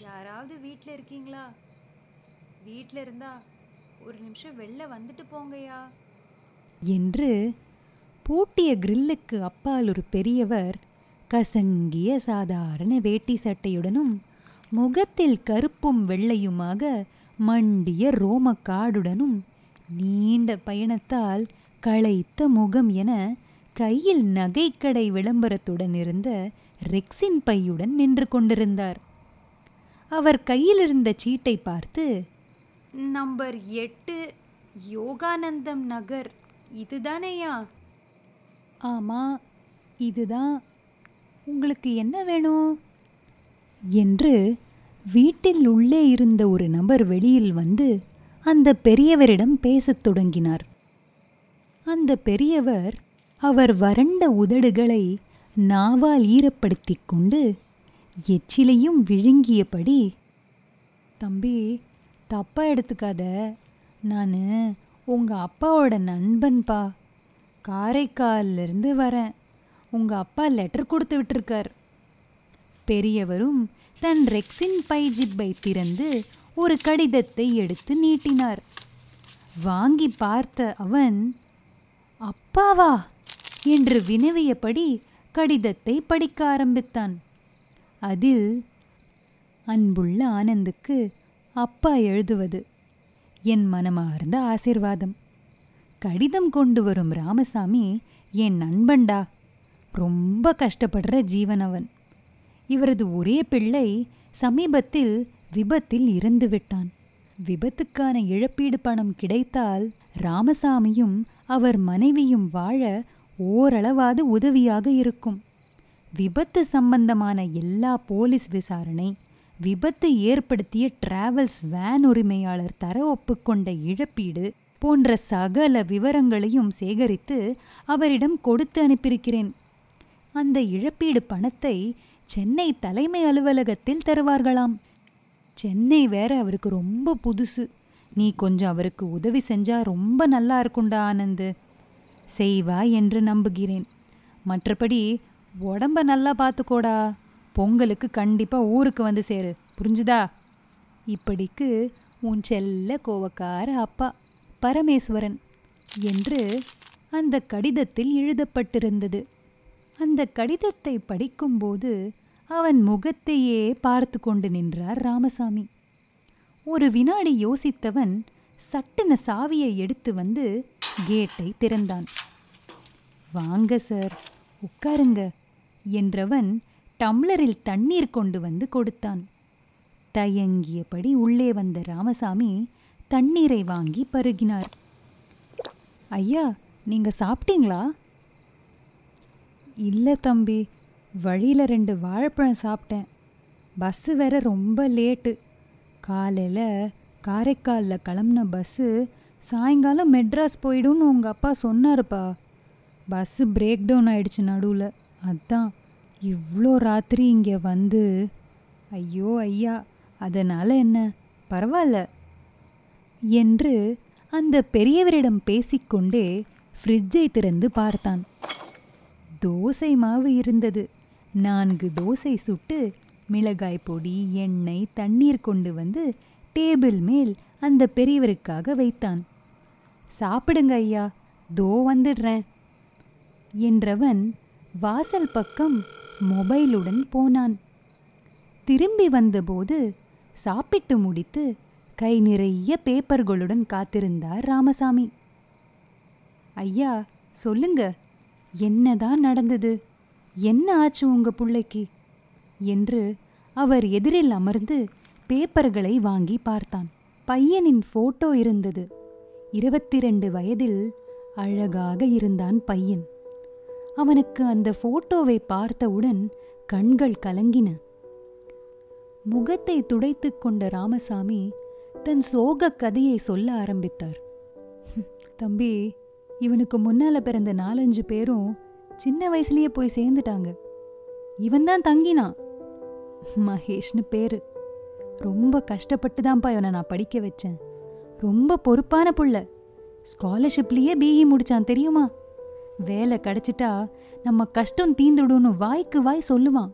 யாராவது வீட்டில் இருக்கீங்களா? வீட்டில் இருந்தா ஒரு நிமிஷம் வெளில வந்துட்டு போங்கயா என்று பூட்டிய கிரில்லுக்கு அப்பால் ஒரு பெரியவர் கசங்கிய சாதாரண வேட்டி சட்டையுடனும் முகத்தில் கருப்பும் வெள்ளையுமாக மண்டிய ரோம காடுடனும் நீண்ட பயணத்தால் களைத்த முகம் என கையில் நகைக்கடை விளம்பரத்துடன் இருந்த ரெக்ஸின் பையுடன் நின்று கொண்டிருந்தார். அவர் கையில் இருந்த சீட்டை பார்த்து நம்பர் எட்டு யோகானந்தம் நகர். இதுதானேயா? ஆமா இதுதான். உங்களுக்கு என்ன வேணும்? என்று வீட்டில் உள்ளே இருந்த ஒரு நபர் வெளியில் வந்து அந்த பெரியவரிடம் பேசத் தொடங்கினார். அந்த பெரியவர் அவர் வறண்ட உதடுகளை நாவால் ஈரப்படுத்திக் கொண்டு எச்சிலையும் விழுங்கியபடி தம்பி தப்பா எடுத்துக்காத. நான் உங்கள் அப்பாவோட நண்பன்பா. காரைக்காலிருந்து வரேன். உங்கள் அப்பா லெட்டர் கொடுத்து விட்டுருக்கார். பெரியவரும் தன் ரெக்ஸின் பை ஜிப்பை திறந்து ஒரு கடிதத்தை எடுத்து நீட்டினார். வாங்கி பார்த்த அவன் அப்பாவா? என்று வினவியபடி கடிதத்தை படிக்க ஆரம்பித்தான். அதில் அன்புள்ள ஆனந்துக்கு அப்பா எழுதுவது என் மனமார்ந்த ஆசிர்வாதம். கடிதம் கொண்டு வரும் ராமசாமி என் நண்பன்டா ரொம்ப கஷ்டப்படுற ஜீவன் அவன். இவரது ஒரே பிள்ளை சமீபத்தில் விபத்தில் இறந்து விட்டான். விபத்துக்கான இழப்பீடு பணம் கிடைத்தால் ராமசாமியும் அவர் மனைவியும் வாழ ஓரளவாது உதவியாக இருக்கும். விபத்து சம்பந்தமான எல்லா போலீஸ் விசாரணை விபத்து ஏற்படுத்திய டிராவல்ஸ் வேன் உரிமையாளர் தர ஒப்புக்கொண்ட இழப்பீடு போன்ற சகல விவரங்களையும் சேகரித்து அவரிடம் கொடுத்து அனுப்பியிருக்கிறேன். அந்த இழப்பீடு பணத்தை சென்னை தலைமை அலுவலகத்தில் தருவார்களாம். சென்னை வேற அவருக்கு ரொம்ப புதுசு. நீ கொஞ்சம் அவருக்கு உதவி செஞ்சா ரொம்ப நல்லா இருக்கும்டா ஆனந்து. செய்வா என்று நம்புகிறேன். மற்றபடி உடம்ப நல்லா பார்த்துக்கோடா பொங்கலுக்கு கண்டிப்பாக ஊருக்கு வந்து சேரு. புரிஞ்சுதா? இப்படிக்கு உன் செல்ல கோவக்கார அப்பா பரமேஸ்வரன் என்று அந்த கடிதத்தில் எழுதப்பட்டிருந்தது. அந்த கடிதத்தை படிக்கும்போது அவன் முகத்தையே பார்த்து கொண்டு நின்றார் ராமசாமி. ஒரு வினாடி யோசித்தவன் சட்டுன சாவியை எடுத்து வந்து கேட்டை திறந்தான். வாங்க சார் உட்காருங்க. என்றவன் டம்ளரில் தண்ணீர் கொண்டு வந்து கொடுத்தான். தயங்கியபடி உள்ளே வந்த ராமசாமி தண்ணீரை வாங்கி பருகினார். ஐயா நீங்க சாப்பிட்டீங்களா? இல்லை தம்பி வழியில் ரெண்டு வாழைப்பழம் சாப்பிட்டேன். பஸ்ஸு வேற ரொம்ப லேட்டு. காலையில் காரைக்காலில் கிளம்புன பஸ்ஸு சாயங்காலம் மெட்ராஸ் போயிடும்னு உங்கள் அப்பா சொன்னார்ப்பா. பஸ்ஸு பிரேக் டவுன் ஆயிடுச்சு நடுவில். அதான். இவ்வளோ ராத்திரி இங்கே வந்து ஐயோ ஐயா அதனால் என்ன? பரவாயில்ல. என்று அந்த பெரியவரிடம் பேசிக்கொண்டே ஃப்ரிட்ஜை திறந்து பார்த்தான். தோசை மாவு இருந்தது. நான்கு தோசை சுட்டு மிளகாய் பொடி எண்ணெய் தண்ணீர் கொண்டு வந்து டேபிள் மேல் அந்த பெரியவருக்காக வைத்தான். சாப்பிடுங்க ஐயா தோ வந்துடுறேன் என்றவன் வாசல் பக்கம் மொபைலுடன் போனான். திரும்பி வந்தபோது சாப்பிட்டு முடித்து கை நிறைய பேப்பர்களுடன் காத்திருந்தார் ராமசாமி. ஐயா சொல்லுங்க என்னதான் நடந்தது? என்ன ஆச்சு உங்க புள்ளைக்கு? என்று அவர் எதிரில் அமர்ந்து பேப்பர்களை வாங்கி பார்த்தான். பையனின் போட்டோ இருந்தது. இருபத்தி ரெண்டு வயதில் அழகாக இருந்தான் பையன். அவனுக்கு அந்த போட்டோவை பார்த்தவுடன் கண்கள் கலங்கின. முகத்தை துடைத்துக் கொண்ட ராமசாமி தன் சோக கதையை சொல்ல ஆரம்பித்தார். தம்பி இவனுக்கு முன்னால பிறந்த நாலஞ்சு பேரும் சின்ன வயசுலயே போய் சேர்ந்துட்டாங்க. இவன் தான் தங்கினான் மகேஷ்னு பேரு. ரொம்ப கஷ்டப்பட்டு தான்ப்பா இவனை நான் படிக்க வச்சேன். ரொம்ப பொறுப்பான புள்ள. ஸ்காலர்ஷிப்லயே பிஇ முடிச்சான் தெரியுமா? வேலை கிடைச்சிட்டா நம்ம கஷ்டம் தீந்துடும்னு வாய்க்கு வாய் சொல்லுவான்.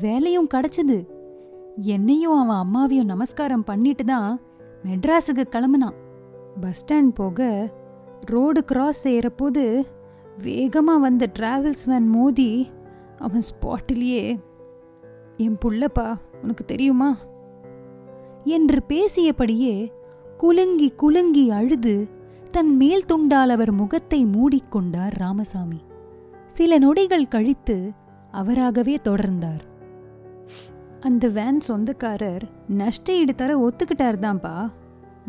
வேலையும் கிடைச்சது. என்னையும் அவன் அம்மாவையும் நமஸ்காரம் பண்ணிட்டு தான் மெட்ராஸுக்கு கிளம்புனான். பஸ் ஸ்டாண்ட் போக ரோடு கிராஸ் செய்கிறப்போது வேகமா வந்த டிராவல்ஸ் வேன் மோதி அவன் ஸ்பாட்டிலேயே என் புள்ளப்பா உனக்கு தெரியுமா? என்று பேசியபடியே குலுங்கி குலுங்கி அழுது தன் மேல் துண்டால் அவர் முகத்தை மூடிக்கொண்டார் ராமசாமி. சில நொடிகள் கழித்து அவராகவே தொடர்ந்தார். அந்த வேன் சொந்தக்காரர் நஷ்ட ஈடு தர ஒத்துக்கிட்டார் தான்ப்பா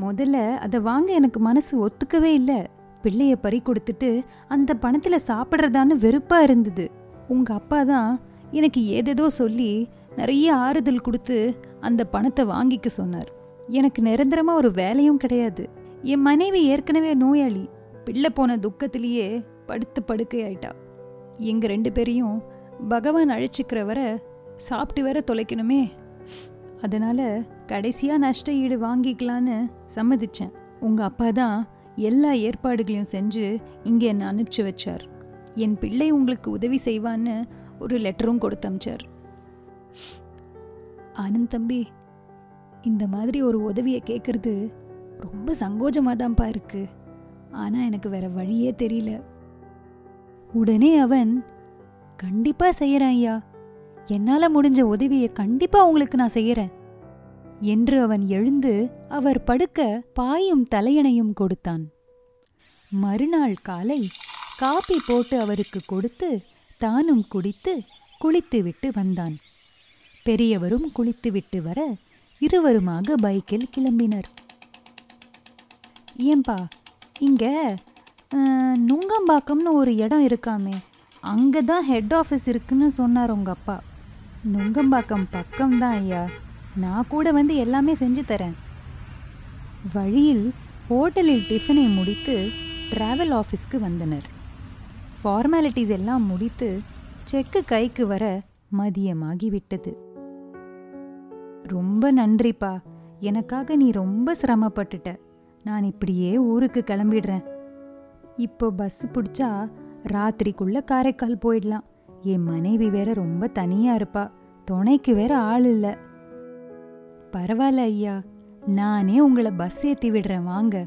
முதல்ல அதை வாங்க எனக்கு மனசு ஒத்துக்கவே இல்லை. பிள்ளைய பறி கொடுத்துட்டு அந்த பணத்தில் சாப்பிட்றதான்னு வெறுப்பாக இருந்தது. உங்கள் அப்பா தான் எனக்கு ஏதேதோ சொல்லி நிறைய ஆறுதல் கொடுத்து அந்த பணத்தை வாங்கிக்க சொன்னார். எனக்கு நிரந்தரமாக ஒரு வேலையும் கிடையாது. என் மனைவி ஏற்கனவே நோயாளி. பிள்ளை போன துக்கத்திலேயே படுத்து படுக்கை ஆயிட்டா ரெண்டு பேரையும் பகவான் அழைச்சிக்கிற வர சாப்பிட்டு வர தொலைக்கணுமே. அதனால் கடைசியாக நஷ்ட ஈடு வாங்கிக்கலான்னு சம்மதிச்சேன். உங்கள் அப்பா தான் எல்லா ஏற்பாடுகளையும் செஞ்சு இங்கே என்னை அனுப்பிச்சு வச்சார். என் பிள்ளை உங்களுக்கு உதவி செய்வான்னு ஒரு லெட்டரும் கொடுத்து அமிச்சார். ஆனந்த் தம்பி இந்த மாதிரி ஒரு உதவியை கேட்குறது ரொம்ப சங்கோஜமாக தான்ப்பா இருக்கு. ஆனால் எனக்கு வேற வழியே தெரியல. உடனே அவன் கண்டிப்பாக செய்கிறான் ஐயா. என்னால் முடிஞ்ச உதவியை கண்டிப்பாக உங்களுக்கு நான் செய்கிறேன் என்று அவன் எழுந்து அவர் படுக்க பாயும் தலையணையும் கொடுத்தான். மறுநாள் காலை காப்பி போட்டு அவருக்கு கொடுத்து தானும் குடித்து குளித்துவிட்டு வந்தான். பெரியவரும் குளித்துவிட்டு வர இருவருமாக பைக்கில் கிளம்பினர். ஏன்பா? இங்கே நுங்கம்பாக்கம்னு ஒரு இடம் இருக்காமே அங்கே தான் ஹெட் ஆஃபீஸ் இருக்குன்னு சொன்னார் உங்கள் அப்பா. நுங்கம்பாக்கம் பக்கம்தான் ஐயா. நான் கூட வந்து எல்லாமே செஞ்சு தரேன். வழியில் ஹோட்டலில் டிஃபனை முடித்து ட்ராவல் ஆஃபீஸ்க்கு வந்தனர். ஃபார்மாலிட்டிஸ் எல்லாம் முடித்து செக்கு கைக்கு வர மதியமாகிவிட்டது. ரொம்ப நன்றிப்பா. எனக்காக நீ ரொம்ப சிரமப்பட்டுட்ட. நான் இப்படியே ஊருக்கு கிளம்பிடுறேன். இப்போ பஸ் பிடிச்சா ராத்திரிக்குள்ள காரைக்கால் போயிடலாம். என் மனைவி வேற ரொம்ப தனியா இருப்பா. துணைக்கு வேற ஆள் இல்ல. பரவாயில்ல ஐயா. நானே உங்களை பஸ் ஏத்தி விடுறேன் வாங்க.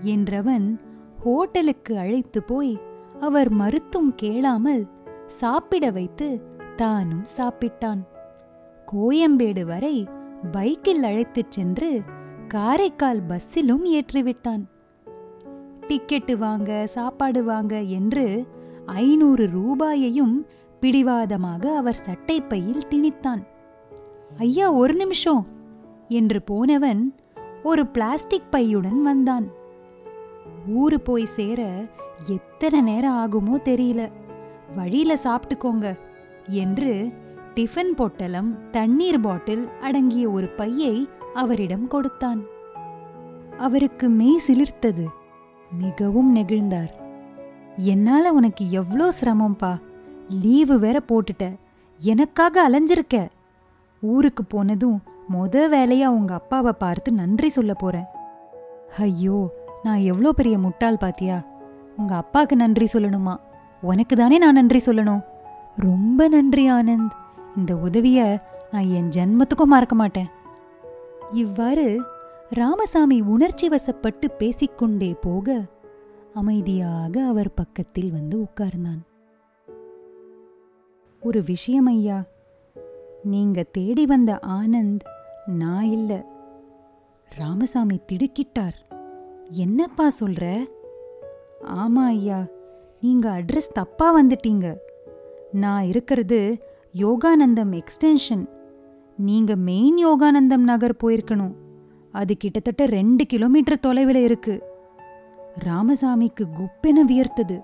என்றவன் ஹோட்டலுக்கு அழைத்து போய் அவர் மறுத்தும் கேளாமல் சாப்பிட வைத்து தானும் சாப்பிட்டான். கோயம்பேடு வரை பைக்கில் அழைத்துச் சென்று காரைக்கால் பஸ்ஸிலும் ஏற்றிவிட்டான். டிக்கெட்டு வாங்க சாப்பாடு வாங்க என்று ஐநூறு ரூபாயையும் பிடிவாதமாக அவர் சட்டைப்பையில் திணித்தான். ஐயா ஒரு நிமிஷம் என்று போனவன் ஒரு பிளாஸ்டிக் பையுடன் வந்தான். ஊரு போய் சேர எத்தனை நேரம் ஆகுமோ தெரியல. வழியில சாப்பிட்டுக்கோங்க என்று டிஃபன் பொட்டலம் தண்ணீர் பாட்டில் அடங்கிய ஒரு பையை அவரிடம் கொடுத்தான். அவருக்கு மெய் சிலிர்த்தது. மிகவும் நெகிழ்ந்தார். என்னால உனக்கு எவ்வளோ சிரமம்பா? லீவு வேற போட்டுட்ட. எனக்காக அலைஞ்சிருக்க. ஊருக்கு போனதும் மொத வேலையா உங்க அப்பாவை பார்த்து நன்றி சொல்ல போறேன் ஐயோ நான் எவ்வளோ பெரிய முட்டாள் பாத்தியா? உங்க அப்பாக்கு நன்றி சொல்லணுமா? உனக்கு தானே நான் நன்றி சொல்லணும்? ரொம்ப நன்றி ஆனந்த். இந்த உதவியை நான் என் ஜென்மத்துக்கும் மறக்க மாட்டேன். இவ்வாறு ராமசாமி உணர்ச்சி வசப்பட்டு பேசிக்கொண்டே போக அமைதியாக அவர் பக்கத்தில் வந்து உட்கார்ந்தான். ஒரு விஷயம் ஐயா. நீங்க தேடி வந்த ஆனந்த் நான் இல்ல. ராமசாமி திடுக்கிட்டார். என்னப்பா சொல்ற? ஆமா ஐயா. நீங்க அட்ரஸ் தப்பா வந்துட்டீங்க. நான் இருக்கிறது யோகானந்தம் எக்ஸ்டென்ஷன். நீங்க மெயின் யோகானந்தம் நகர் போயிருக்கணும். அது கிட்டத்தட்ட ரெண்டு கிலோமீட்டர் தொலைவில் இருக்கு. ராமசாமிக்கு குப்பென வியர்த்தது.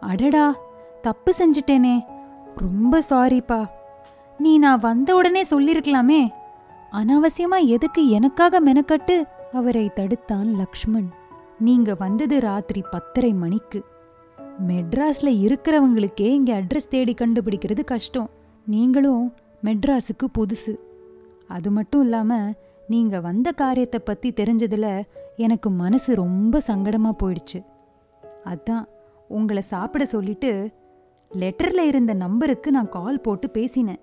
அடடா தப்பு செஞ்சிட்டேனே. ரொம்ப சாரிப்பா நீ நான் வந்த உடனே சொல்லிருக்கலாமே. அனாவசியமா எதுக்கு எனக்காக மெனக்கட்டு? அவரை தடுத்தான் லக்ஷ்மண். நீங்க வந்தது ராத்திரி பத்தரை மணிக்கு. மெட்ராஸ்ல இருக்கிறவங்களுக்கே இங்க அட்ரஸ் தேடி கண்டுபிடிக்கிறது கஷ்டம். நீங்களும் மெட்ராஸுக்கு புதுசு. அது மட்டும் இல்லாமல் நீங்கள் வந்த காரியத்தை பற்றி தெரிஞ்சதில் எனக்கு மனசு ரொம்ப சங்கடமாக போயிடுச்சு. அதான் உங்களை சாப்பிட சொல்லிட்டு லெட்டரில் இருந்த நம்பருக்கு நான் கால் போட்டு பேசினேன்.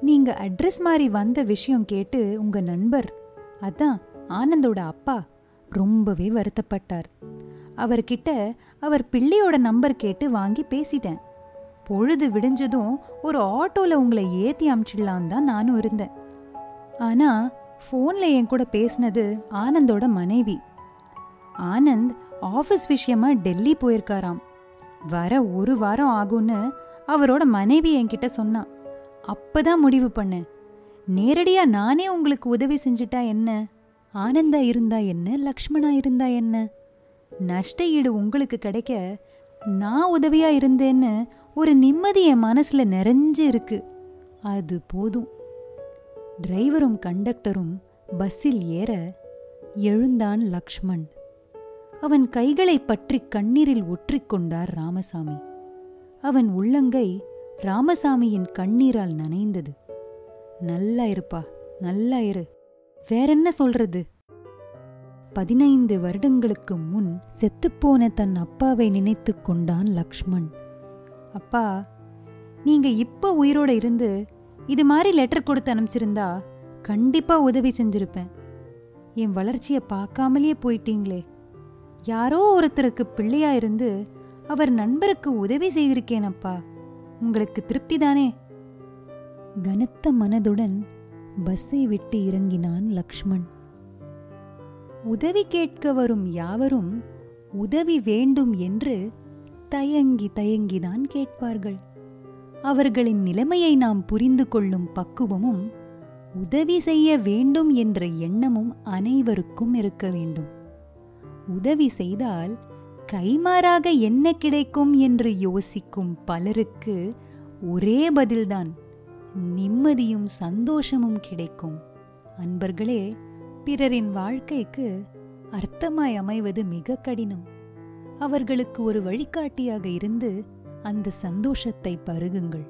நீங்கள் அட்ரஸ் மாதிரி வந்த விஷயம் கேட்டு உங்கள் நண்பர் அதான் ஆனந்தோட அப்பா ரொம்பவே வருத்தப்பட்டார். அவர்கிட்ட அவர் பிள்ளையோட நம்பர் கேட்டு வாங்கி பேசிட்டேன். பொழுது விடிஞ்சதும் ஒரு ஆட்டோவில் உங்களை ஏற்றி அமுச்சிடலான்னு தான் நானும் இருந்தேன். ஆனால் ஃபோனில் என் கூட பேசினது ஆனந்தோட மனைவி. ஆனந்த் ஆஃபீஸ் விஷயமா டெல்லி போயிருக்காராம். வர ஒரு வாரம் ஆகும்னு அவரோட மனைவி என்கிட்ட சொன்னான் அப்போ தான் முடிவு பண்ணேன். நேரடியாக நானே உங்களுக்கு உதவி செஞ்சுட்டா என்ன? ஆனந்தா இருந்தா என்ன? லக்ஷ்மணா இருந்தா என்ன? நஷ்ட ஈடு உங்களுக்கு கிடைக்க நான் உதவியாக இருந்தேன்னு ஒரு நிம்மதி என் மனசில் நிறைஞ்சு இருக்கு. அது போதும். டிரைவரும் கண்டக்டரும் பஸ்ஸில் ஏற எழுந்தான் லக்ஷ்மண். அவன் கைகளை பற்றி கண்ணீரில் ஒற்றிக்கொண்டார் ராமசாமி. அவன் உள்ளங்கை ராமசாமியின் கண்ணீரால் நனைந்தது. நல்லா இருப்பா நல்லா இரு. வேறென்ன சொல்றது? பதினைந்து வருடங்களுக்கு முன் செத்துப்போன தன் அப்பாவை நினைத்து கொண்டான் லக்ஷ்மண். அப்பா நீங்க இப்போ உயிரோட இருந்து இது மாதிரி லெட்டர் கொடுத்து அனுப்பிச்சிருந்தா கண்டிப்பா உதவி செஞ்சிருப்பேன். என் வளர்ச்சியை பார்க்காமலேயே போயிட்டீங்களே. யாரோ ஒருத்தருக்கு பிள்ளையா இருந்து அவர் நண்பருக்கு உதவி செய்திருக்கேன் அப்பா உங்களுக்கு திருப்தி தானே கனத்த மனதுடன் பஸ்ஸை விட்டு இறங்கினான் லக்ஷ்மண். உதவி கேட்க வரும் யாவரும் உதவி வேண்டும் என்று தயங்கி தயங்கிதான் கேட்பார்கள். அவர்களின் நிலைமையை நாம் புரிந்து கொள்ளும் பக்குவமும் உதவி செய்ய வேண்டும் என்ற எண்ணமும் அனைவருக்கும் இருக்க வேண்டும். உதவி செய்தால் கைமாறாக என்ன கிடைக்கும் என்று யோசிக்கும் பலருக்கு ஒரே பதில்தான் நிம்மதியும் சந்தோஷமும் கிடைக்கும். அன்பர்களே பிறரின் வாழ்க்கைக்கு அர்த்தமாய் அமைவது மிக கடினம். அவர்களுக்கு ஒரு வழிகாட்டியாக இருந்து அந்த சந்தோஷத்தை பருகுங்கள்.